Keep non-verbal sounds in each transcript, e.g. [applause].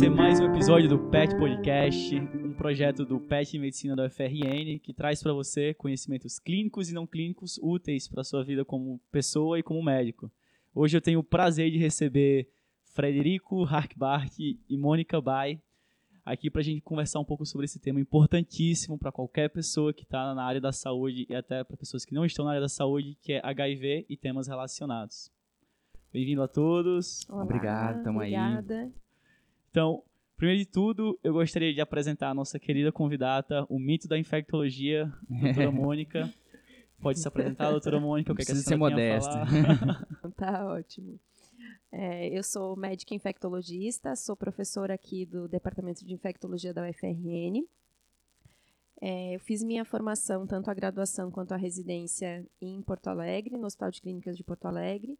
Esse é mais um episódio do PET Podcast, um projeto do PET Medicina da UFRN que traz para você conhecimentos clínicos e não clínicos úteis para sua vida como pessoa e como médico. Hoje eu tenho o prazer de receber Frederico Harkbart e Mônica Bay aqui para a gente conversar um pouco sobre esse tema importantíssimo para qualquer pessoa que está na área da saúde e até para pessoas que não estão na área da saúde, que é HIV e temas relacionados. Bem-vindo a todos. Olá, Obrigado, estamos aí. Obrigada. Então, primeiro de tudo, eu gostaria de apresentar a nossa querida convidada, o mito da infectologia, doutora [laughs] Mônica. Pode se apresentar, doutora Mônica, o que, é que a ser senhora tem a modesta. falar? [laughs] Tá ótimo. É, eu sou médica infectologista, sou professora aqui do Departamento de Infectologia da UFRN. É, eu fiz minha formação, tanto a graduação quanto a residência, em Porto Alegre, no Hospital de Clínicas de Porto Alegre.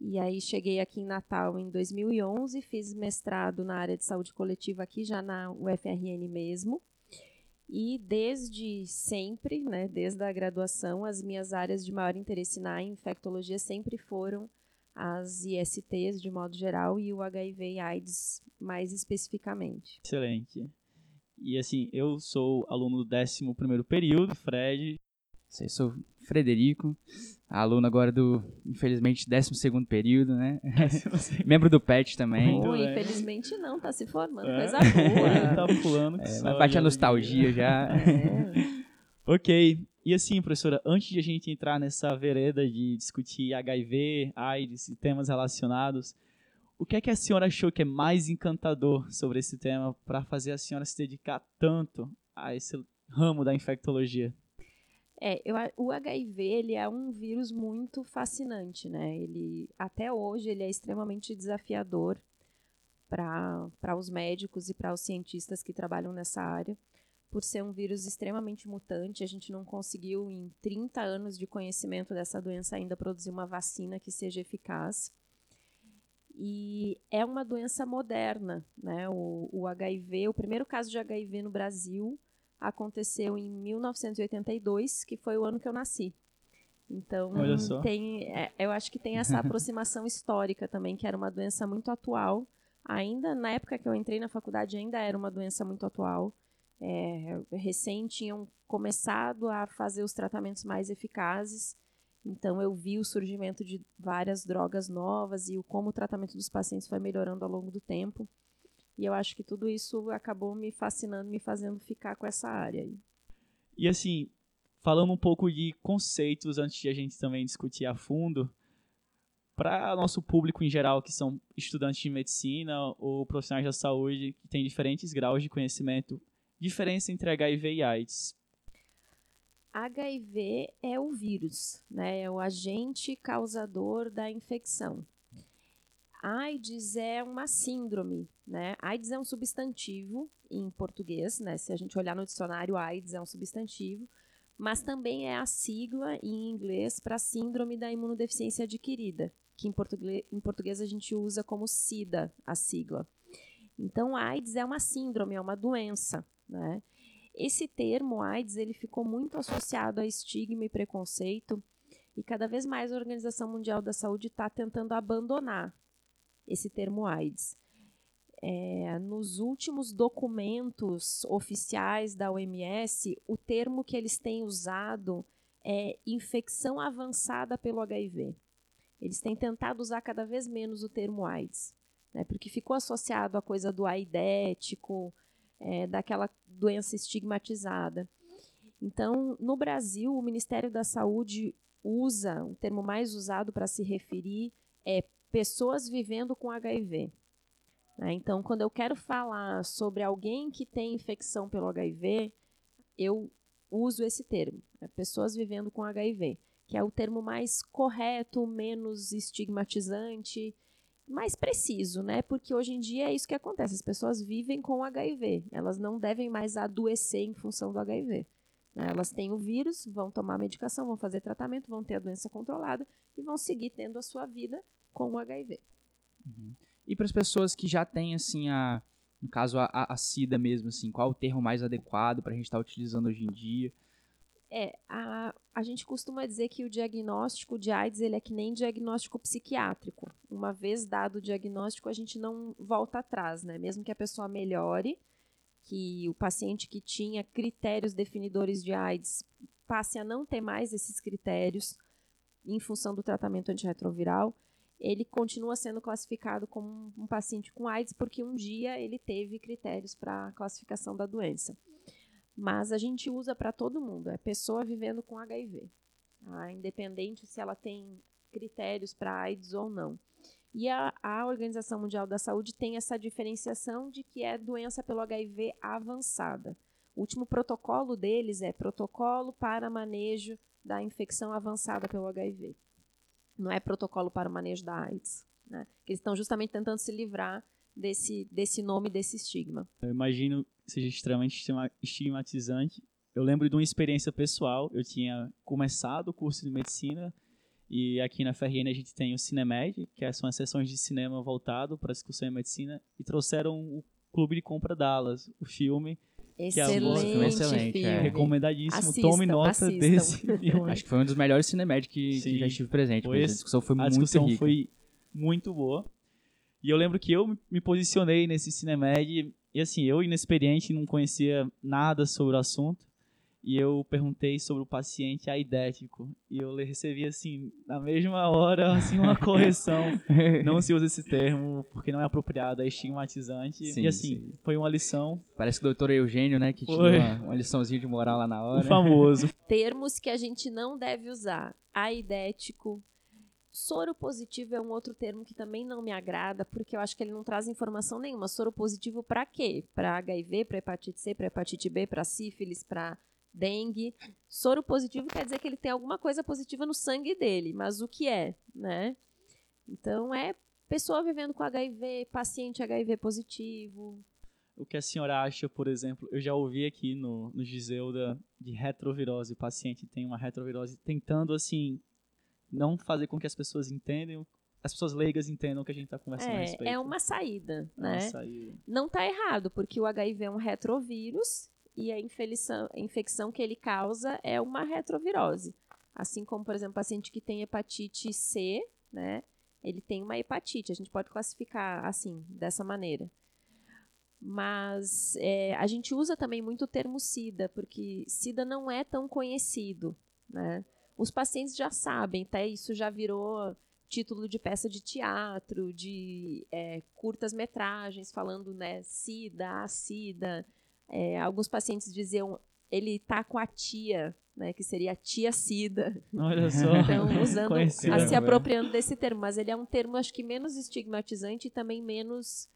E aí cheguei aqui em Natal em 2011, fiz mestrado na área de saúde coletiva aqui já na UFRN mesmo. E desde sempre, né, desde a graduação, as minhas áreas de maior interesse na infectologia sempre foram as ISTs de modo geral e o HIV e AIDS mais especificamente. Excelente. E assim, eu sou aluno do 11 período, Fred. Eu sou Frederico, aluno agora do, infelizmente, 12 período, né? [laughs] Membro do PET também. Muito infelizmente não, tá se formando, É. coisa boa. [laughs] tá pulando que É, só, mas bate a nostalgia já. É. [laughs] Ok. E assim, professora, antes de a gente entrar nessa vereda de discutir HIV, AIDS e temas relacionados, o que é que a senhora achou que é mais encantador sobre esse tema para fazer a senhora se dedicar tanto a esse ramo da infectologia? É, eu o HIV ele é um vírus muito fascinante, né? Ele até hoje ele é extremamente desafiador para os médicos e para os cientistas que trabalham nessa área, por ser um vírus extremamente mutante. A gente não conseguiu em 30 anos de conhecimento dessa doença ainda produzir uma vacina que seja eficaz. E é uma doença moderna, né? O, o HIV, o primeiro caso de HIV no Brasil aconteceu em 1982, que foi o ano que eu nasci. Então, tem, é, eu acho que tem essa [laughs] aproximação histórica também, que era uma doença muito atual. Ainda na época que eu entrei na faculdade, ainda era uma doença muito atual. É, recém tinham começado a fazer os tratamentos mais eficazes. Então, eu vi o surgimento de várias drogas novas e o como o tratamento dos pacientes foi melhorando ao longo do tempo. E eu acho que tudo isso acabou me fascinando, me fazendo ficar com essa área. aí. E assim, falando um pouco de conceitos antes de a gente também discutir a fundo, para nosso público em geral, que são estudantes de medicina ou profissionais da saúde, que têm diferentes graus de conhecimento, diferença entre HIV e AIDS. HIV é o vírus, né? É o agente causador da infecção. AIDS é uma síndrome, né? AIDS é um substantivo em português, né? Se a gente olhar no dicionário, AIDS é um substantivo, mas também é a sigla em inglês para síndrome da imunodeficiência adquirida, que em português, em português a gente usa como SIDA, a sigla. Então, AIDS é uma síndrome, é uma doença, né? Esse termo AIDS ele ficou muito associado a estigma e preconceito e cada vez mais a Organização Mundial da Saúde está tentando abandonar esse termo AIDS. É, nos últimos documentos oficiais da OMS, o termo que eles têm usado é infecção avançada pelo HIV. Eles têm tentado usar cada vez menos o termo AIDS, né, porque ficou associado à coisa do aidético, é, daquela doença estigmatizada. Então, no Brasil, o Ministério da Saúde usa, o termo mais usado para se referir é pessoas vivendo com HIV. né? Então, quando eu quero falar sobre alguém que tem infecção pelo HIV, eu uso esse termo, né? pessoas vivendo com HIV, que é o termo mais correto, menos estigmatizante, mais preciso, né? Porque hoje em dia é isso que acontece. As pessoas vivem com HIV. Elas não devem mais adoecer em função do HIV. né? Elas têm o vírus, vão tomar medicação, vão fazer tratamento, vão ter a doença controlada e vão seguir tendo a sua vida com o HIV. E para as pessoas que já têm, assim, a, no caso, a, a, a SIDA mesmo, assim, qual o termo mais adequado para a gente estar utilizando hoje em dia? É, a, a gente costuma dizer que o diagnóstico de AIDS ele é que nem diagnóstico psiquiátrico. uma vez dado o diagnóstico, a gente não volta atrás, né? Mesmo que a pessoa melhore, que o paciente que tinha critérios definidores de AIDS passe a não ter mais esses critérios em função do tratamento antirretroviral, ele continua sendo classificado como um paciente com AIDS porque um dia ele teve critérios para classificação da doença. Mas a gente usa para todo mundo, é pessoa vivendo com HIV, tá? independente se ela tem critérios para AIDS ou não. E a, a, Organização Mundial da Saúde tem essa diferenciação de que é doença pelo HIV avançada. O último protocolo deles é protocolo para manejo da infecção avançada pelo HIV. Não é protocolo para o manejo da AIDS. Né? Eles estão justamente tentando se livrar desse, desse nome, desse estigma. Eu imagino que seja extremamente estigmatizante. Eu lembro de uma experiência pessoal. Eu tinha começado o curso de medicina e aqui na FRN a gente tem o Cinemed, que são as sessões de cinema voltado para discussão em medicina, e trouxeram o Clube de Compra Dallas, o filme. Excelente, que é, excelente filme. É. Recomendadíssimo. Assistam, Tome nota assistam. desse filme. Acho que foi um dos melhores Cinemed que, que já estive presente. Foi, a discussão foi a muito discussão rica. foi muito boa. E eu lembro que eu me posicionei nesse Cinemed e assim, eu inexperiente, não conhecia nada sobre o assunto e eu perguntei sobre o paciente aidético e eu recebi assim na mesma hora assim uma [laughs] correção não se usa esse termo porque não é apropriado é estigmatizante sim, e assim sim. foi uma lição parece que o doutor Eugênio né que foi. tinha uma, uma liçãozinha de moral lá na hora o famoso [laughs] termos que a gente não deve usar aidético Soro positivo é um outro termo que também não me agrada, porque eu acho que ele não traz informação nenhuma. Soro positivo para quê? Para HIV, para hepatite C, para hepatite B, para sífilis, para dengue. Soro positivo quer dizer que ele tem alguma coisa positiva no sangue dele, mas o que é, né? Então é pessoa vivendo com HIV, paciente HIV positivo. O que a senhora acha, por exemplo, eu já ouvi aqui no, no Giseuda de retrovirose, o paciente tem uma retrovirose tentando assim não fazer com que as pessoas entendam as pessoas leigas entendam o que a gente está conversando é, a respeito. É uma saída, é né? Uma saída. Não está errado, porque o HIV é um retrovírus e a infecção, que ele causa é uma retrovirose. Assim como, por exemplo, paciente que tem hepatite C, né? Ele tem uma hepatite. A gente pode classificar assim, dessa maneira. Mas é, a gente usa também muito o termo SIDA, porque SIDA não é tão conhecido, né? Os pacientes já sabem, até isso já virou título de peça de teatro, de é, curtas metragens falando, né, SIDA, SIDA, é, alguns pacientes diziam ele tá com a tia, né, que seria a tia Cida. Olha só. [laughs] Então, usando, a, se né? apropriando desse termo, mas ele é um termo acho que menos estigmatizante e também menos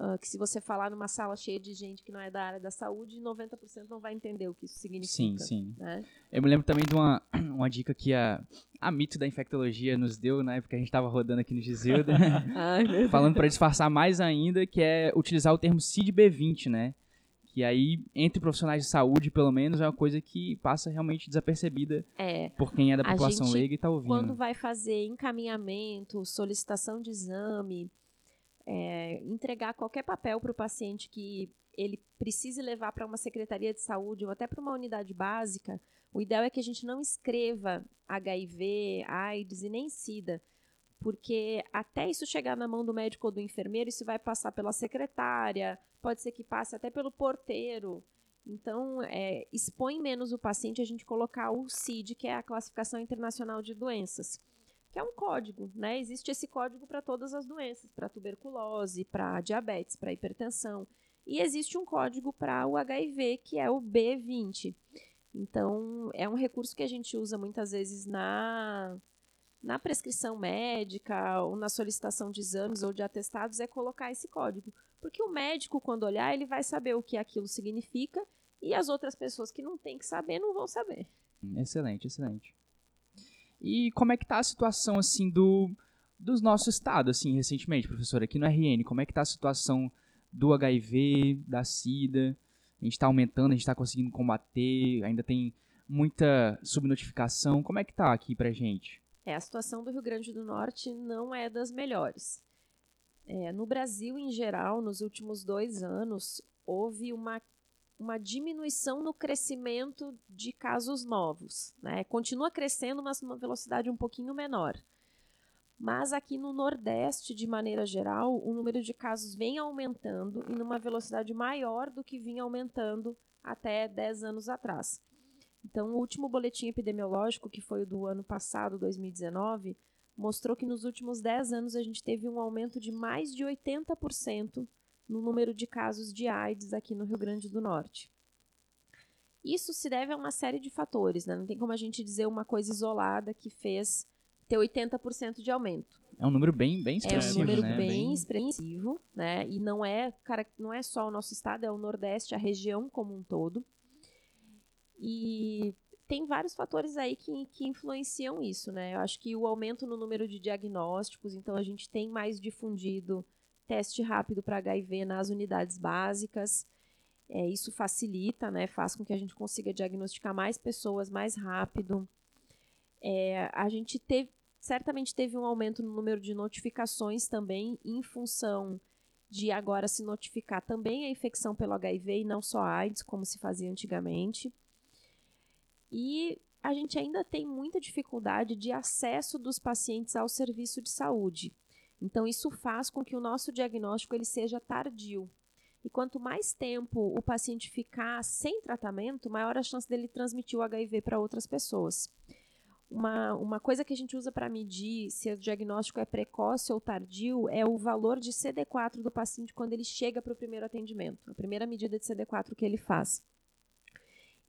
Uh, que se você falar numa sala cheia de gente que não é da área da saúde, 90% não vai entender o que isso significa. Sim, sim. Né? Eu me lembro também de uma, [clears throat] uma dica que a, a Mito da Infectologia nos deu na época que a gente estava rodando aqui no Gisilda, [laughs] falando para disfarçar mais ainda, que é utilizar o termo CID-B20, né? Que aí, entre profissionais de saúde, pelo menos, é uma coisa que passa realmente desapercebida é, por quem é da população gente, leiga e está ouvindo. Quando vai fazer encaminhamento, solicitação de exame, é, entregar qualquer papel para o paciente que ele precise levar para uma secretaria de saúde ou até para uma unidade básica, o ideal é que a gente não escreva HIV, AIDS e nem SIDA, porque até isso chegar na mão do médico ou do enfermeiro, isso vai passar pela secretária, pode ser que passe até pelo porteiro. Então, é, expõe menos o paciente a gente colocar o CID, que é a Classificação Internacional de Doenças, que é um código, né? Existe esse código para todas as doenças, para tuberculose, para diabetes, para hipertensão. E existe um código para o HIV, que é o B20. Então, é um recurso que a gente usa muitas vezes na na prescrição médica ou na solicitação de exames ou de atestados é colocar esse código. Porque o médico, quando olhar, ele vai saber o que aquilo significa e as outras pessoas que não têm que saber não vão saber. Excelente, excelente. E como é que está a situação assim do do nosso estado assim recentemente, professor, aqui no RN, como é que está a situação do HIV, da SIDA? A gente está aumentando, a gente está conseguindo combater, ainda tem muita subnotificação. Como é que está aqui pra gente? É, a situação do Rio Grande do Norte não é das melhores. É, no Brasil, em geral, nos últimos dois anos, houve uma, uma diminuição no crescimento de casos novos. Né? Continua crescendo, mas numa velocidade um pouquinho menor. Mas aqui no Nordeste, de maneira geral, o número de casos vem aumentando e numa velocidade maior do que vinha aumentando até 10 anos atrás. Então, o último boletim epidemiológico, que foi o do ano passado, 2019, mostrou que nos últimos 10 anos a gente teve um aumento de mais de 80% no número de casos de AIDS aqui no Rio Grande do Norte. Isso se deve a uma série de fatores, né? não tem como a gente dizer uma coisa isolada que fez ter 80% de aumento. É um número bem, bem expressivo, É um número né? bem, expressivo, né? E não é, cara, não é só o nosso estado, é o Nordeste, a região como um todo. E tem vários fatores aí que, que influenciam isso, né? Eu acho que o aumento no número de diagnósticos, então a gente tem mais difundido teste rápido para HIV nas unidades básicas. É, isso facilita, né? Faz com que a gente consiga diagnosticar mais pessoas mais rápido. É, a gente teve, certamente teve um aumento no número de notificações também, em função de agora se notificar também a infecção pelo HIV e não só a AIDS, como se fazia antigamente. E a gente ainda tem muita dificuldade de acesso dos pacientes ao serviço de saúde. Então isso faz com que o nosso diagnóstico ele seja tardio. E quanto mais tempo o paciente ficar sem tratamento, maior a chance dele transmitir o HIV para outras pessoas. Uma, uma coisa que a gente usa para medir se o diagnóstico é precoce ou tardio é o valor de CD4 do paciente quando ele chega para o primeiro atendimento, a primeira medida de CD4 que ele faz.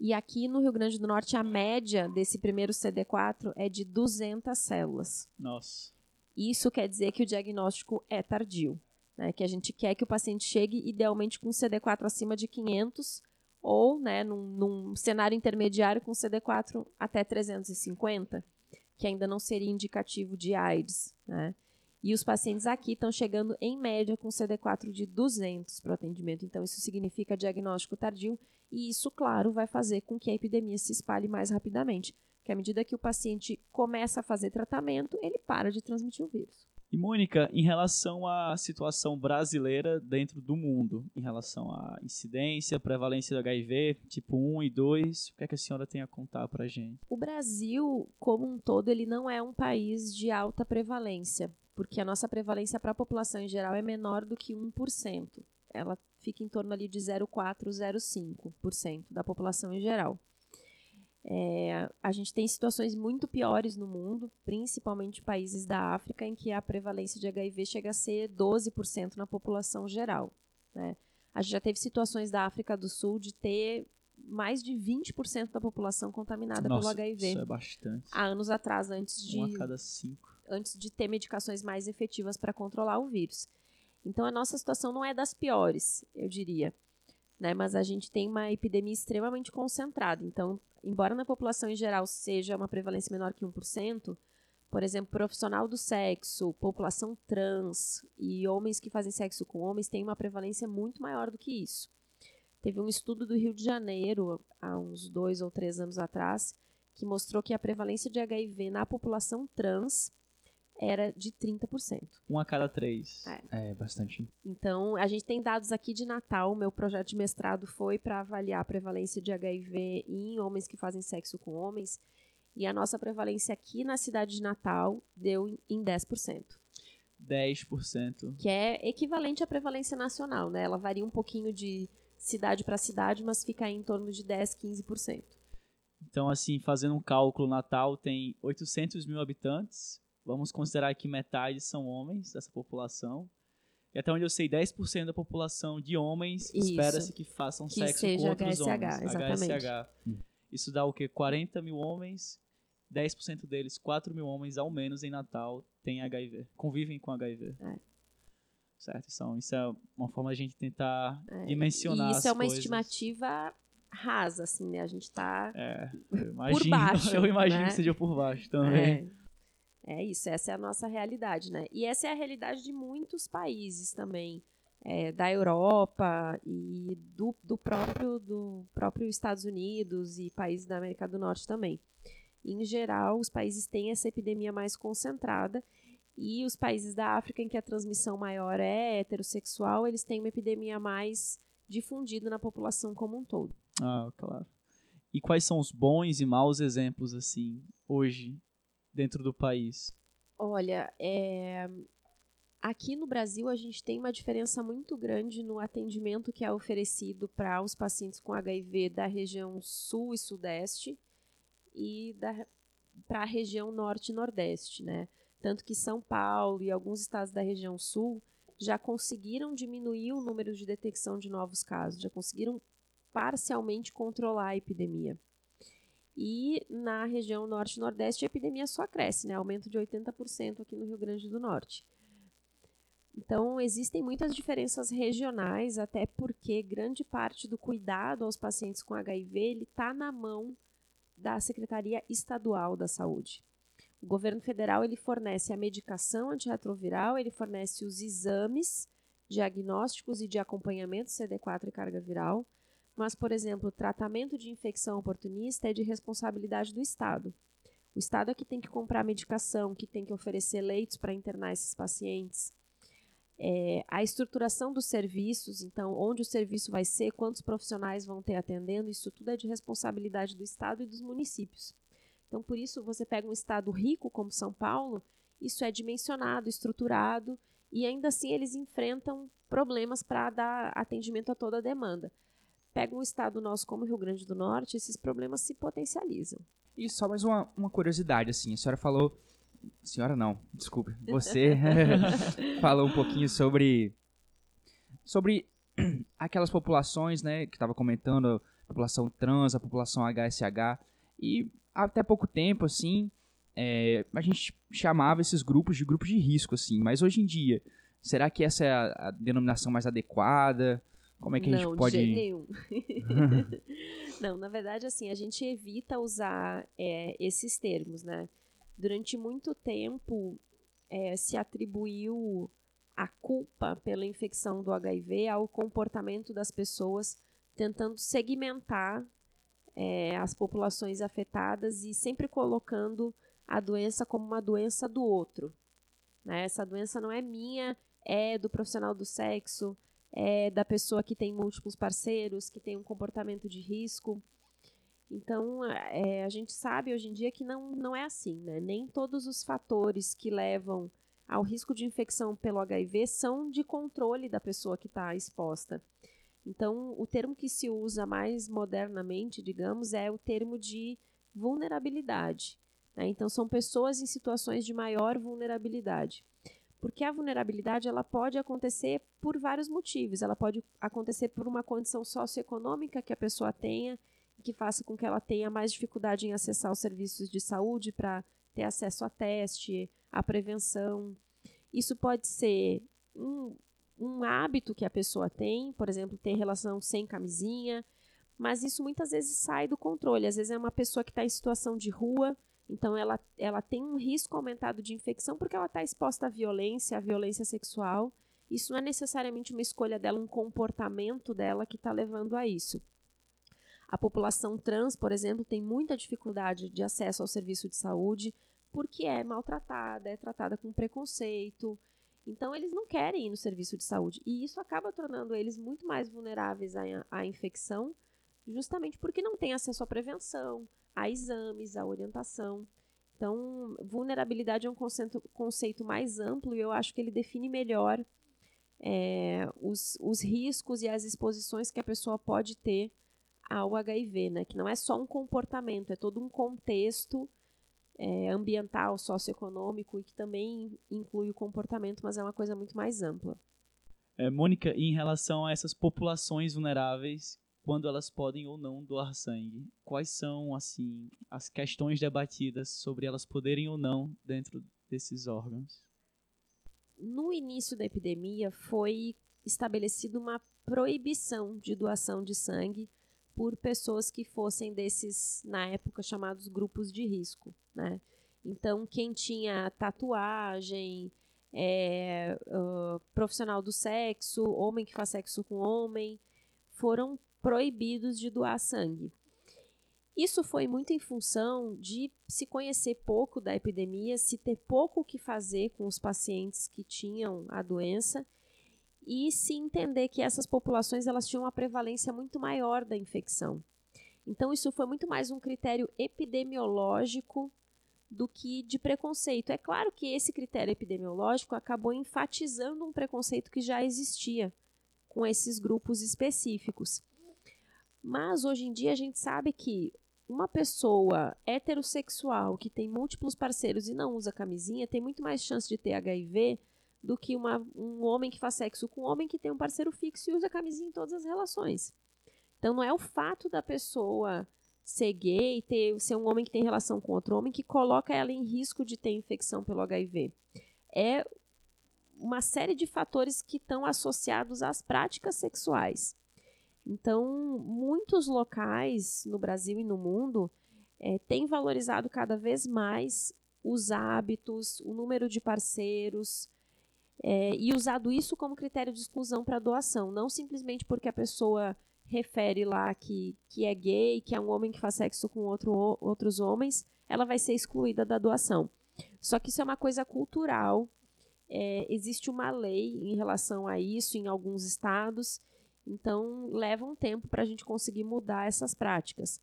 E aqui no Rio Grande do Norte, a média desse primeiro CD4 é de 200 células. Nossa. Isso quer dizer que o diagnóstico é tardio, né? que a gente quer que o paciente chegue idealmente com CD4 acima de 500 ou né, num, num cenário intermediário com CD4 até 350, que ainda não seria indicativo de AIDS. Né? E os pacientes aqui estão chegando em média com CD4 de 200 para o atendimento. Então, isso significa diagnóstico tardio e isso, claro, vai fazer com que a epidemia se espalhe mais rapidamente. Porque à medida que o paciente começa a fazer tratamento, ele para de transmitir o vírus. E Mônica, em relação à situação brasileira dentro do mundo, em relação à incidência, prevalência do HIV, tipo 1 e 2, o que, é que a senhora tem a contar pra gente? O Brasil, como um todo, ele não é um país de alta prevalência, porque a nossa prevalência para a população em geral é menor do que 1%. Ela fica em torno ali de 0,4, 0,5% da população em geral. É, a gente tem situações muito piores no mundo, principalmente países da África, em que a prevalência de HIV chega a ser 12% na população geral. Né? A gente já teve situações da África do Sul de ter mais de 20% da população contaminada Nossa, pelo HIV. Isso é bastante. Há anos atrás, antes de, Um cada cinco. antes de ter medicações mais efetivas para controlar o vírus. Então, a nossa situação não é das piores, eu diria. Né? Mas a gente tem uma epidemia extremamente concentrada. Então, embora na população em geral seja uma prevalência menor que 1%, por exemplo, profissional do sexo, população trans e homens que fazem sexo com homens têm uma prevalência muito maior do que isso. Teve um estudo do Rio de Janeiro, há uns dois ou três anos atrás, que mostrou que a prevalência de HIV na população trans era de 30%. Um a cada três. É. É, bastante. Então, a gente tem dados aqui de Natal. Meu projeto de mestrado foi para avaliar a prevalência de HIV em homens que fazem sexo com homens. E a nossa prevalência aqui na cidade de Natal deu em- em 10%, 10%. que é equivalente à prevalência nacional, né? Ela varia um pouquinho de cidade para cidade, mas fica em torno de 10, 15%. Então, assim, fazendo um cálculo, Natal tem 800 mil habitantes. Vamos considerar que metade são homens dessa população. E até onde eu sei, 10% da população de homens espera-se que façam Que sexo seja com outros HSH, homens. exatamente. HSH. Isso dá o quê? 40 mil homens, 10% deles, 4 mil homens ao menos em Natal têm HIV, convivem com HIV. É. Certo? Então, isso é uma forma de a gente tentar É, dimensionar E isso as é uma coisas. estimativa rasa, assim, né? A gente está É, eu imagino, [laughs] baixo, eu imagino né? que seja por baixo também. É. é isso, essa é a nossa realidade, né? E essa é a realidade de muitos países também, é, da Europa e do, do próprio do próprio Estados Unidos e países da América do Norte também. Em geral, os países têm essa epidemia mais concentrada e os países da África em que a transmissão maior é heterossexual, eles têm uma epidemia mais difundida na população como um todo. Ah, claro. E quais são os bons e maus exemplos, assim, hoje, dentro do país? Olha, é, aqui no Brasil a gente tem uma diferença muito grande no atendimento que é oferecido para os pacientes com HIV da região sul e sudeste e para a região norte e nordeste, né? Tanto que São Paulo e alguns estados da região sul já conseguiram diminuir o número de detecção de novos casos, já conseguiram parcialmente controlar a epidemia. E na região norte e nordeste a epidemia só cresce, né? Aumento de 80% aqui no Rio Grande do Norte. Então, existem muitas diferenças regionais, até porque grande parte do cuidado aos pacientes com HIV está na mão da Secretaria Estadual da Saúde. O governo federal ele fornece a medicação antirretroviral, ele fornece os exames diagnósticos e de acompanhamento CD4 e carga viral, mas, por exemplo, o tratamento de infecção oportunista é de responsabilidade do Estado. O Estado é que tem que comprar medicação, que tem que oferecer leitos para internar esses pacientes. É, a estruturação dos serviços, então, onde o serviço vai ser, quantos profissionais vão ter atendendo, isso tudo é de responsabilidade do Estado e dos municípios. Então, por isso, você pega um Estado rico como São Paulo, isso é dimensionado, estruturado, e ainda assim eles enfrentam problemas para dar atendimento a toda a demanda pega um estado nosso como o Rio Grande do Norte, esses problemas se potencializam. E só mais uma, uma curiosidade, assim, a senhora falou, senhora não, desculpe, você [laughs] [laughs] falou um pouquinho sobre, sobre [clears throat] aquelas populações, né, que estava comentando, a população trans, a população HSH, e até pouco tempo, assim, é, a gente chamava esses grupos de grupos de risco, assim, mas hoje em dia, será que essa é a, a denominação mais adequada? Como é que não, a gente pode. De jeito nenhum. [laughs] [laughs] não, na verdade, assim, a gente evita usar é, esses termos, né? Durante muito tempo é, se atribuiu a culpa pela infecção do HIV ao comportamento das pessoas, tentando segmentar é, as populações afetadas e sempre colocando a doença como uma doença do outro. Né? Essa doença não é minha, é do profissional do sexo, é, da pessoa que tem múltiplos parceiros, que tem um comportamento de risco. Então, é, a gente sabe hoje em dia que não, não é assim, né? Nem todos os fatores que levam ao risco de infecção pelo HIV são de controle da pessoa que está exposta. Então, o termo que se usa mais modernamente, digamos, é o termo de vulnerabilidade. Né? Então, são pessoas em situações de maior vulnerabilidade. Porque a vulnerabilidade ela pode acontecer por vários motivos. Ela pode acontecer por uma condição socioeconômica que a pessoa tenha, que faça com que ela tenha mais dificuldade em acessar os serviços de saúde para ter acesso a teste, a prevenção. Isso pode ser um, um hábito que a pessoa tem, por exemplo, ter relação sem camisinha, mas isso muitas vezes sai do controle. Às vezes é uma pessoa que está em situação de rua então, ela, ela tem um risco aumentado de infecção porque ela está exposta à violência, à violência sexual. Isso não é necessariamente uma escolha dela, um comportamento dela que está levando a isso. A população trans, por exemplo, tem muita dificuldade de acesso ao serviço de saúde porque é maltratada, é tratada com preconceito. Então, eles não querem ir no serviço de saúde. E isso acaba tornando eles muito mais vulneráveis à, à infecção, justamente porque não têm acesso à prevenção, a exames, a orientação. Então, vulnerabilidade é um conceito, conceito mais amplo e eu acho que ele define melhor é, os, os riscos e as exposições que a pessoa pode ter ao HIV, né? Que não é só um comportamento, é todo um contexto é, ambiental, socioeconômico e que também inclui o comportamento, mas é uma coisa muito mais ampla. É, Mônica, em relação a essas populações vulneráveis quando elas podem ou não doar sangue. Quais são, assim, as questões debatidas sobre elas poderem ou não dentro desses órgãos? No início da epidemia foi estabelecida uma proibição de doação de sangue por pessoas que fossem desses, na época, chamados grupos de risco, né? Então, quem tinha tatuagem, é, uh, profissional do sexo, homem que faz sexo com homem, foram proibidos de doar sangue. Isso foi muito em função de se conhecer pouco da epidemia, se ter pouco o que fazer com os pacientes que tinham a doença e se entender que essas populações elas tinham uma prevalência muito maior da infecção. Então isso foi muito mais um critério epidemiológico do que de preconceito. É claro que esse critério epidemiológico acabou enfatizando um preconceito que já existia com esses grupos específicos. Mas hoje em dia a gente sabe que uma pessoa heterossexual que tem múltiplos parceiros e não usa camisinha tem muito mais chance de ter HIV do que uma, um homem que faz sexo com um homem que tem um parceiro fixo e usa camisinha em todas as relações. Então não é o fato da pessoa ser gay, ter, ser um homem que tem relação com outro homem que coloca ela em risco de ter infecção pelo HIV. É uma série de fatores que estão associados às práticas sexuais. Então, muitos locais no Brasil e no mundo é, têm valorizado cada vez mais os hábitos, o número de parceiros, é, e usado isso como critério de exclusão para doação, não simplesmente porque a pessoa refere lá que, que é gay, que é um homem que faz sexo com outro, outros homens, ela vai ser excluída da doação. Só que isso é uma coisa cultural. É, existe uma lei em relação a isso em alguns estados, então leva um tempo para a gente conseguir mudar essas práticas.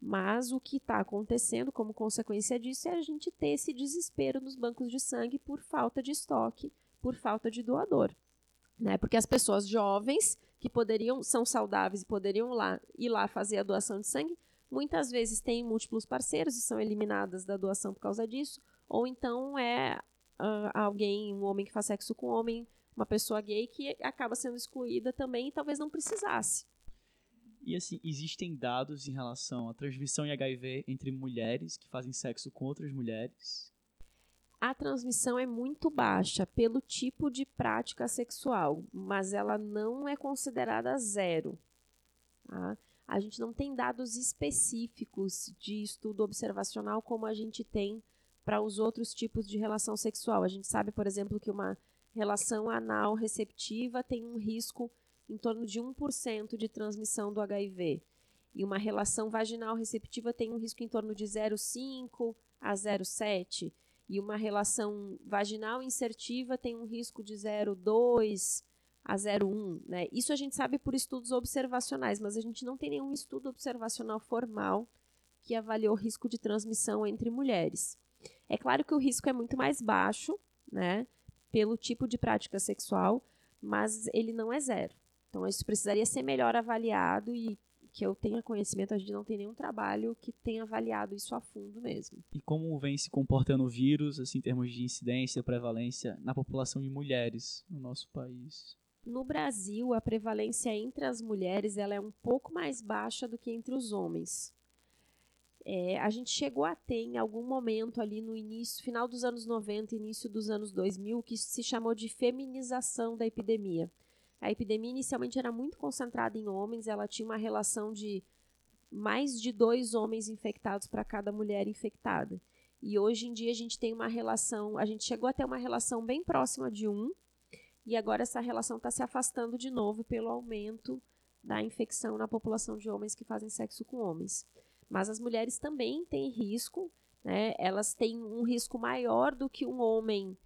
Mas o que está acontecendo como consequência disso é a gente ter esse desespero nos bancos de sangue por falta de estoque, por falta de doador. Né? Porque as pessoas jovens que poderiam são saudáveis e poderiam lá, ir lá fazer a doação de sangue, muitas vezes têm múltiplos parceiros e são eliminadas da doação por causa disso, ou então é uh, alguém, um homem que faz sexo com homem, uma pessoa gay que acaba sendo excluída também e talvez não precisasse. E assim, existem dados em relação à transmissão de HIV entre mulheres que fazem sexo com outras mulheres? a transmissão é muito baixa pelo tipo de prática sexual, mas ela não é considerada zero. Tá? A gente não tem dados específicos de estudo observacional como a gente tem para os outros tipos de relação sexual. A gente sabe, por exemplo, que uma relação anal receptiva tem um risco em torno de 1% de transmissão do HIV. E uma relação vaginal receptiva tem um risco em torno de 0,5 a 0,7 e uma relação vaginal insertiva tem um risco de 0,2 a 0,1. Né? Isso a gente sabe por estudos observacionais, mas a gente não tem nenhum estudo observacional formal que avaliou o risco de transmissão entre mulheres. É claro que o risco é muito mais baixo, né, pelo tipo de prática sexual, mas ele não é zero. Então, isso precisaria ser melhor avaliado e que eu tenha conhecimento, a gente não tem nenhum trabalho que tenha avaliado isso a fundo mesmo. E como vem se comportando o vírus, assim, em termos de incidência, prevalência na população de mulheres no nosso país? No Brasil, a prevalência entre as mulheres ela é um pouco mais baixa do que entre os homens. É, a gente chegou a ter em algum momento ali no início, final dos anos 90, início dos anos 2000, que se chamou de feminização da epidemia a epidemia inicialmente era muito concentrada em homens, ela tinha uma relação de mais de dois homens infectados para cada mulher infectada. E hoje em dia a gente tem uma relação, a gente chegou a ter uma relação bem próxima de um, e agora essa relação está se afastando de novo pelo aumento da infecção na população de homens que fazem sexo com homens. Mas as mulheres também têm risco, né? elas têm um risco maior do que um homem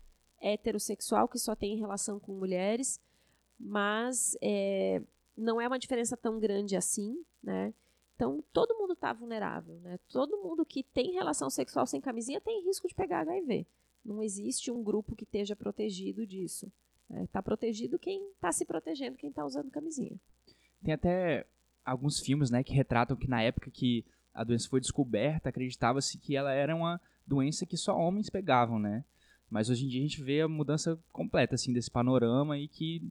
heterossexual que só tem relação com mulheres, mas é, não é uma diferença tão grande assim, né? Então, todo mundo está vulnerável, né? Todo mundo que tem relação sexual sem camisinha tem risco de pegar HIV. Não existe um grupo que esteja protegido disso. Está né? Tá protegido quem está se protegendo, quem está usando camisinha. Tem até alguns filmes, né, que retratam que na época que a doença foi descoberta, acreditava-se que ela era uma doença que só homens pegavam, né? Mas hoje em dia a gente vê a mudança completa, assim, desse panorama e que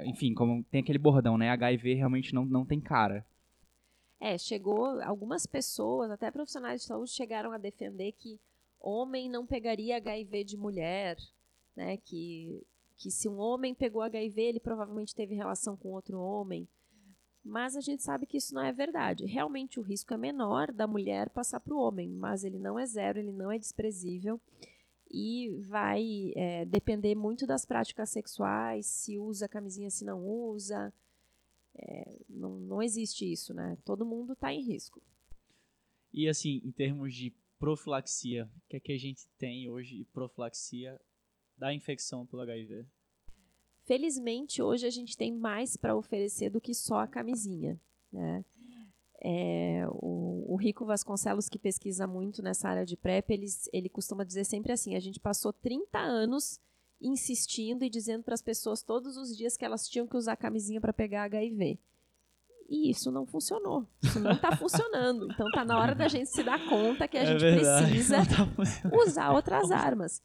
enfim, como tem aquele bordão, né? HIV realmente não, não tem cara. É, chegou, algumas pessoas, até profissionais de saúde, chegaram a defender que homem não pegaria HIV de mulher, né? Que, que se um homem pegou HIV, ele provavelmente teve relação com outro homem. Mas a gente sabe que isso não é verdade. Realmente o risco é menor da mulher passar para o homem, mas ele não é zero, ele não é desprezível e vai é, depender muito das práticas sexuais, se usa camisinha, se não usa. É, não, não existe isso, né? Todo mundo está em risco. E assim, em termos de profilaxia, o que é que a gente tem hoje de profilaxia da infecção pelo HIV? Felizmente, hoje a gente tem mais para oferecer do que só a camisinha, né? É, o, o, Rico Vasconcelos, que pesquisa muito nessa área de PrEP, ele, ele costuma dizer sempre assim: a gente passou 30 anos insistindo e dizendo para as pessoas todos os dias que elas tinham que usar camisinha para pegar HIV. E isso não funcionou. Isso não está funcionando. Então está na hora da gente se dar conta que a é gente verdade, precisa [laughs] tá usar outras armas.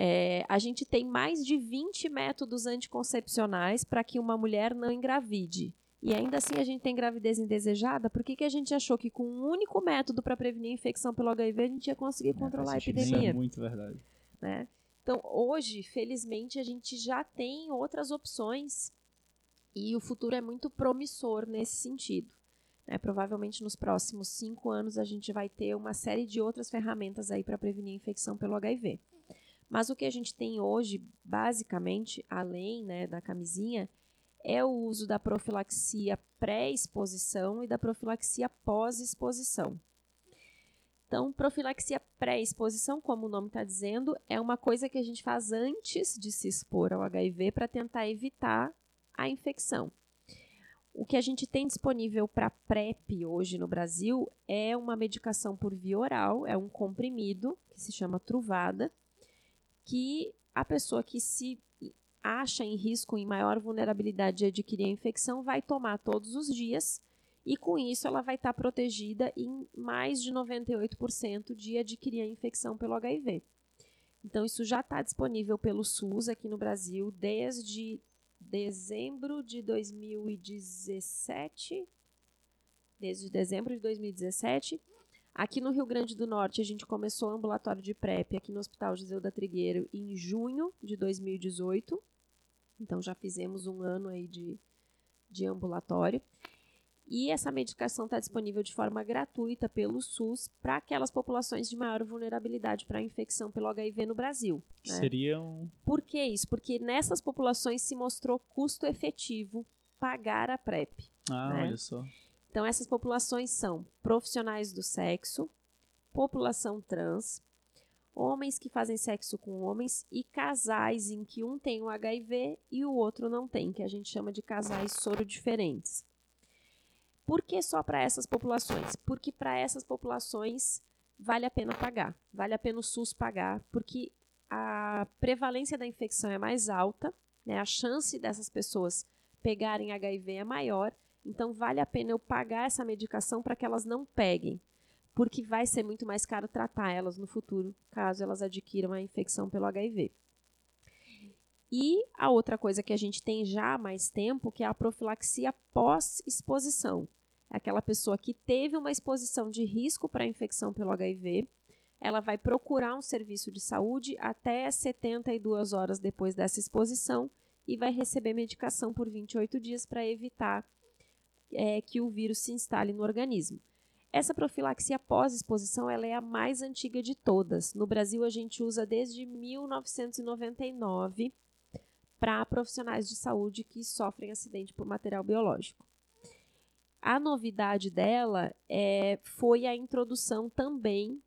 É, a gente tem mais de 20 métodos anticoncepcionais para que uma mulher não engravide. E ainda assim a gente tem gravidez indesejada, por que, que a gente achou que com um único método para prevenir a infecção pelo HIV a gente ia conseguir é, controlar a epidemia? Isso é muito verdade. Né? Então, hoje, felizmente, a gente já tem outras opções e o futuro é muito promissor nesse sentido. Né? Provavelmente nos próximos cinco anos a gente vai ter uma série de outras ferramentas aí para prevenir a infecção pelo HIV. Mas o que a gente tem hoje, basicamente, além né, da camisinha, é o uso da profilaxia pré-exposição e da profilaxia pós-exposição. Então, profilaxia pré-exposição, como o nome está dizendo, é uma coisa que a gente faz antes de se expor ao HIV para tentar evitar a infecção. O que a gente tem disponível para PrEP hoje no Brasil é uma medicação por via oral, é um comprimido que se chama Truvada, que a pessoa que se acha em risco, em maior vulnerabilidade de adquirir a infecção, vai tomar todos os dias e com isso ela vai estar tá protegida em mais de 98% de adquirir a infecção pelo HIV. Então, isso já está disponível pelo SUS aqui no Brasil desde dezembro de 2017. Desde dezembro de 2017. Aqui no Rio Grande do Norte, a gente começou o ambulatório de PrEP aqui no Hospital Giseu da Trigueiro em junho de 2018. Então já fizemos um ano aí de, de ambulatório. E essa medicação está disponível de forma gratuita pelo SUS para aquelas populações de maior vulnerabilidade para a infecção pelo HIV no Brasil. Né? Seriam. Por que isso? Porque nessas populações se mostrou custo efetivo pagar a PrEP. Ah, né? olha só. Então, essas populações são profissionais do sexo, população trans, homens que fazem sexo com homens e casais em que um tem o HIV e o outro não tem, que a gente chama de casais soro diferentes. Por que só para essas populações? Porque para essas populações vale a pena pagar, vale a pena o SUS pagar, porque a prevalência da infecção é mais alta, né? a chance dessas pessoas pegarem HIV é maior, então vale a pena eu pagar essa medicação para que elas não peguem porque vai ser muito mais caro tratar elas no futuro, caso elas adquiram a infecção pelo HIV. E a outra coisa que a gente tem já há mais tempo, que é a profilaxia pós-exposição. É aquela pessoa que teve uma exposição de risco para a infecção pelo HIV, ela vai procurar um serviço de saúde até 72 horas depois dessa exposição e vai receber medicação por 28 dias para evitar é, que o vírus se instale no organismo. Essa profilaxia pós-exposição ela é a mais antiga de todas. No Brasil, a gente usa desde 1999 para profissionais de saúde que sofrem acidente por material biológico. A novidade dela é, foi a introdução também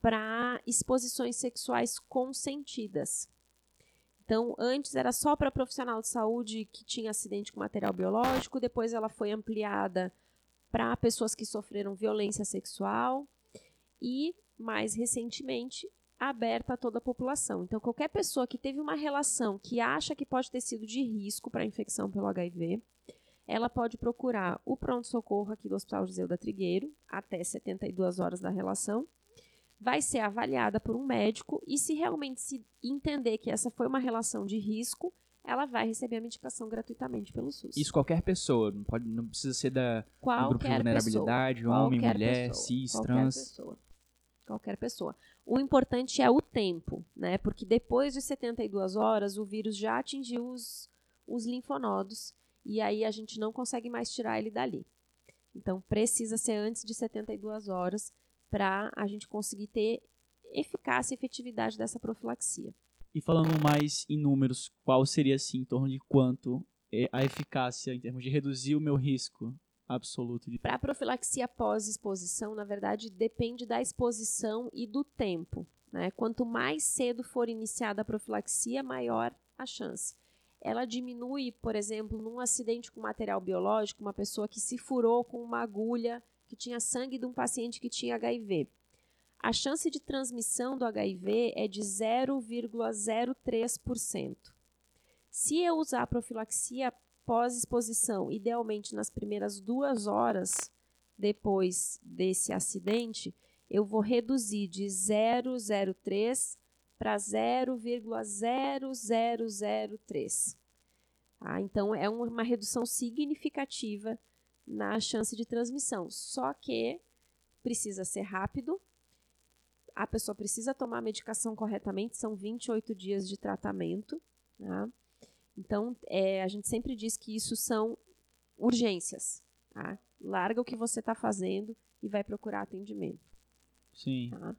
para exposições sexuais consentidas. Então, antes era só para profissional de saúde que tinha acidente com material biológico, depois ela foi ampliada para pessoas que sofreram violência sexual e, mais recentemente, aberta a toda a população. Então, qualquer pessoa que teve uma relação que acha que pode ter sido de risco para a infecção pelo HIV, ela pode procurar o pronto-socorro aqui do Hospital Giseu da Trigueiro, até 72 horas da relação, vai ser avaliada por um médico e se realmente se entender que essa foi uma relação de risco, ela vai receber a medicação gratuitamente pelo SUS. Isso qualquer pessoa, não, pode, não precisa ser da qualquer grupo de vulnerabilidade, pessoa, homem, mulher, pessoa, cis, qualquer trans. Pessoa. Qualquer pessoa. O importante é o tempo, né? Porque depois de 72 horas, o vírus já atingiu os, os linfonodos e aí a gente não consegue mais tirar ele dali. Então, precisa ser antes de 72 horas para a gente conseguir ter eficácia e efetividade dessa profilaxia. E falando mais em números, qual seria assim, em torno de quanto é a eficácia em termos de reduzir o meu risco absoluto de. Para a profilaxia pós-exposição, na verdade, depende da exposição e do tempo. Né? Quanto mais cedo for iniciada a profilaxia, maior a chance. Ela diminui, por exemplo, num acidente com material biológico, uma pessoa que se furou com uma agulha que tinha sangue de um paciente que tinha HIV. A chance de transmissão do HIV é de 0,03%. Se eu usar a profilaxia pós-exposição, idealmente nas primeiras duas horas depois desse acidente, eu vou reduzir de 0,03 para 0,0003. Tá? Então, é uma redução significativa na chance de transmissão. Só que precisa ser rápido, a pessoa precisa tomar a medicação corretamente, são 28 dias de tratamento. Tá? Então, é, a gente sempre diz que isso são urgências. Tá? Larga o que você está fazendo e vai procurar atendimento. Sim. Tá?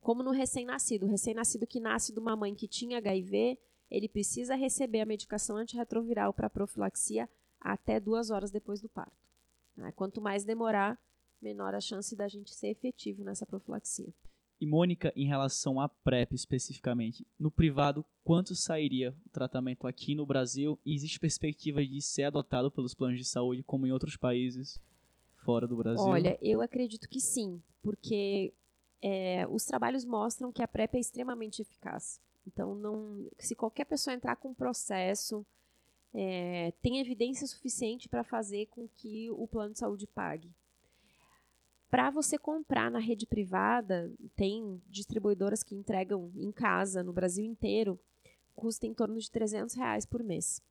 Como no recém-nascido. O recém-nascido que nasce de uma mãe que tinha HIV, ele precisa receber a medicação antirretroviral para profilaxia até duas horas depois do parto. Tá? Quanto mais demorar, menor a chance da gente ser efetivo nessa profilaxia. E Mônica, em relação à PrEP especificamente, no privado, quanto sairia o tratamento aqui no Brasil? E existe perspectiva de ser adotado pelos planos de saúde como em outros países fora do Brasil? Olha, eu acredito que sim, porque é, os trabalhos mostram que a PrEP é extremamente eficaz. Então, não, se qualquer pessoa entrar com um processo, é, tem evidência suficiente para fazer com que o plano de saúde pague. Para você comprar na rede privada, tem distribuidoras que entregam em casa, no Brasil inteiro, custa em torno de 300 reais por mês.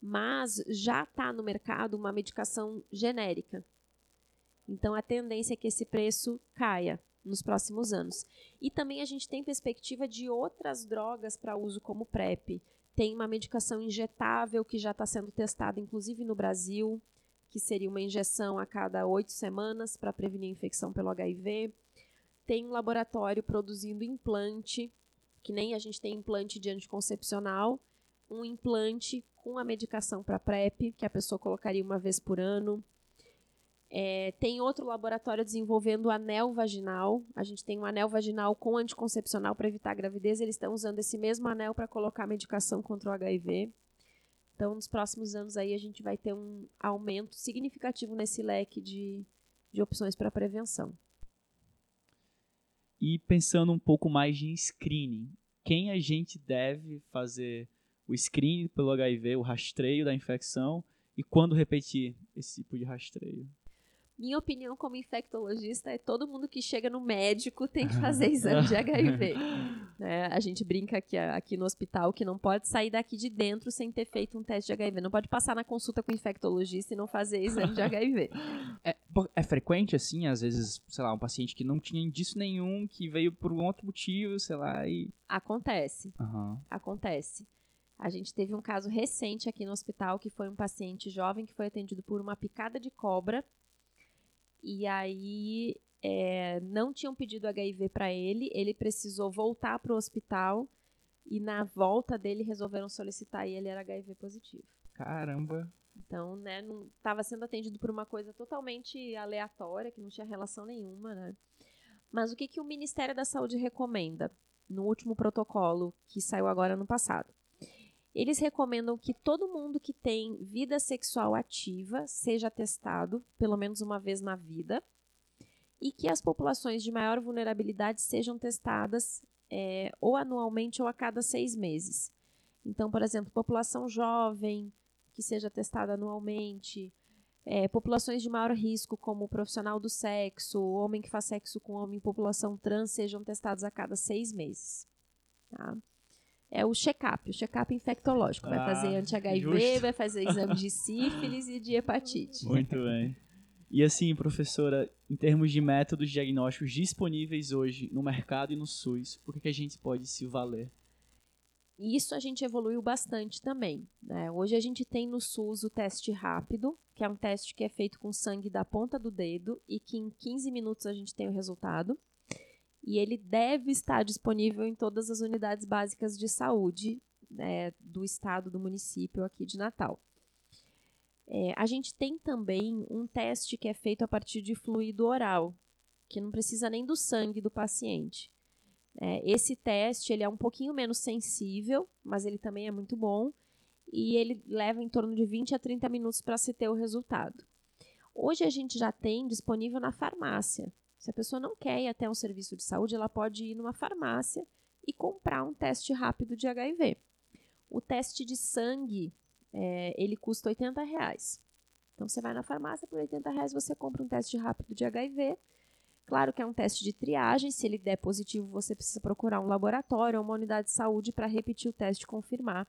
Mas já está no mercado uma medicação genérica. Então a tendência é que esse preço caia nos próximos anos. E também a gente tem perspectiva de outras drogas para uso como PrEP. Tem uma medicação injetável que já está sendo testada, inclusive no Brasil que seria uma injeção a cada oito semanas para prevenir a infecção pelo HIV. Tem um laboratório produzindo implante, que nem a gente tem implante de anticoncepcional, um implante com a medicação para PrEP, que a pessoa colocaria uma vez por ano. É, tem outro laboratório desenvolvendo anel vaginal. A gente tem um anel vaginal com anticoncepcional para evitar gravidez. Eles estão usando esse mesmo anel para colocar medicação contra o HIV. Então, nos próximos anos aí a gente vai ter um aumento significativo nesse leque de, de opções para prevenção. E pensando um pouco mais em screening, quem a gente deve fazer o screening pelo HIV, o rastreio da infecção e quando repetir esse tipo de rastreio? Minha opinião como infectologista é todo mundo que chega no médico tem que [laughs] fazer exame de HIV. [laughs] É, a gente brinca aqui, aqui no hospital que não pode sair daqui de dentro sem ter feito um teste de HIV. Não pode passar na consulta com o infectologista e não fazer exame de HIV. [laughs] É, é, frequente, assim, às vezes, sei lá, um paciente que não tinha indício nenhum, que veio por um outro motivo, sei lá, e... Acontece. Uhum. Acontece. A gente teve um caso recente aqui no hospital que foi um paciente jovem que foi atendido por uma picada de cobra e aí é, não tinham pedido HIV para ele, ele precisou voltar para o hospital e na volta dele resolveram solicitar e ele era HIV positivo. Caramba! Então, né, não estava sendo atendido por uma coisa totalmente aleatória, que não tinha relação nenhuma, né? Mas o que, que o Ministério da Saúde recomenda no último protocolo que saiu agora no passado? Eles recomendam que todo mundo que tem vida sexual ativa seja testado pelo menos uma vez na vida e que as populações de maior vulnerabilidade sejam testadas é, ou anualmente ou a cada seis meses. Então, por exemplo, população jovem que seja testada anualmente, é, populações de maior risco, como profissional do sexo, homem que faz sexo com homem, população trans, sejam testados a cada seis meses. Tá? É o check-up, o check-up infectológico. Vai ah, fazer anti-HIV, vai fazer exame de sífilis e de hepatite. Muito bem. E assim, professora, em termos de métodos diagnósticos disponíveis hoje no mercado e no SUS, por que a gente pode se valer? Isso a gente evoluiu bastante também. Né? Hoje a gente tem no SUS o teste rápido, que é um teste que é feito com sangue da ponta do dedo e que em 15 minutos a gente tem o resultado e ele deve estar disponível em todas as unidades básicas de saúde né, do estado, do município aqui de Natal. É, a gente tem também um teste que é feito a partir de fluido oral, que não precisa nem do sangue do paciente. É, esse teste ele é um pouquinho menos sensível, mas ele também é muito bom e ele leva em torno de 20 a 30 minutos para se ter o resultado. Hoje a gente já tem disponível na farmácia. Se a pessoa não quer ir até um serviço de saúde, ela pode ir numa farmácia e comprar um teste rápido de HIV. O teste de sangue, é, ele custa 80 reais. Então você vai na farmácia, por 80 reais você compra um teste rápido de HIV. Claro que é um teste de triagem, se ele der positivo, você precisa procurar um laboratório ou uma unidade de saúde para repetir o teste e confirmar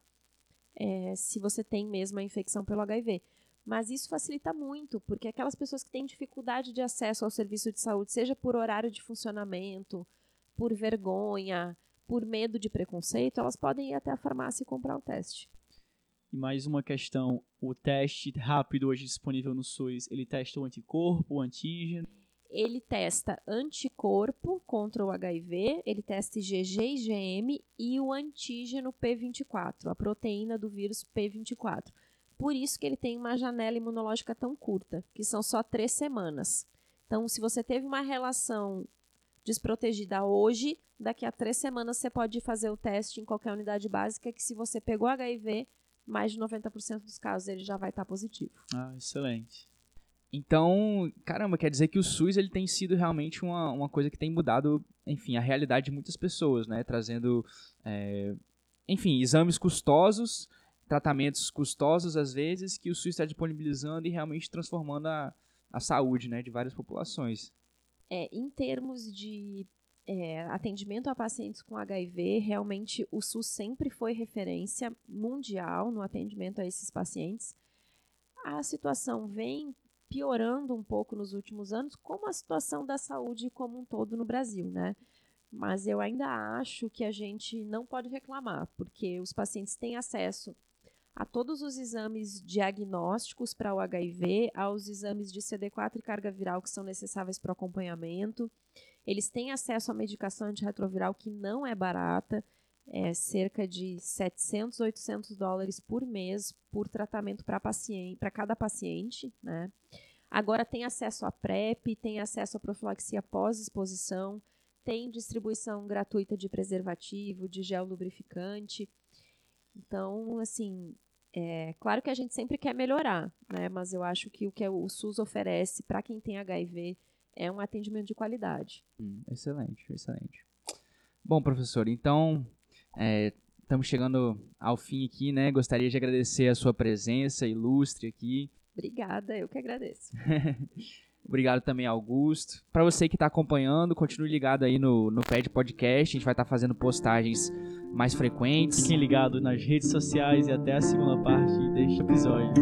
é, se você tem mesmo a infecção pelo HIV. Mas isso facilita muito, porque aquelas pessoas que têm dificuldade de acesso ao serviço de saúde, seja por horário de funcionamento, por vergonha, por medo de preconceito, elas podem ir até a farmácia e comprar o teste. E mais uma questão, o teste rápido hoje disponível no SUS, ele testa o anticorpo, o antígeno? Ele testa anticorpo contra o HIV, ele testa IgG e IgM e o antígeno P24, a proteína do vírus P24. Por isso que ele tem uma janela imunológica tão curta, que são só três semanas. Então, se você teve uma relação desprotegida hoje, daqui a três semanas você pode fazer o teste em qualquer unidade básica, que se você pegou HIV, mais de 90% dos casos ele já vai estar positivo. Ah, excelente. Então, caramba, quer dizer que o SUS ele tem sido realmente uma, uma coisa que tem mudado, enfim, a realidade de muitas pessoas, né? Trazendo, é, enfim, exames custosos, tratamentos custosos às vezes, que o SUS está disponibilizando e realmente transformando a, a saúde, né, de várias populações. É, em termos de é, atendimento a pacientes com HIV, realmente o SUS sempre foi referência mundial no atendimento a esses pacientes. A situação vem piorando um pouco nos últimos anos, como a situação da saúde como um todo no Brasil, né? Mas eu ainda acho que a gente não pode reclamar, porque os pacientes têm acesso a todos os exames diagnósticos para o HIV, aos exames de CD4 e carga viral que são necessários para o acompanhamento. Eles têm acesso à medicação antirretroviral que não é barata, é cerca de 700, 800 dólares por mês por tratamento para paciente, para cada paciente, né? Agora tem acesso à PrEP, tem acesso à profilaxia pós-exposição, tem distribuição gratuita de preservativo, de gel lubrificante. Então, assim, é claro que a gente sempre quer melhorar, né? Mas eu acho que o que o SUS oferece para quem tem HIV é um atendimento de qualidade. Hum, excelente, excelente. Bom, professor, então estamos é, chegando ao fim aqui, né? Gostaria de agradecer a sua presença ilustre aqui. Obrigada, eu que agradeço. [laughs] Obrigado também, Augusto. Para você que está acompanhando, continue ligado aí no, no PED Podcast. A gente vai estar tá fazendo postagens mais frequentes. Fiquem ligados nas redes sociais e até a segunda parte deste episódio.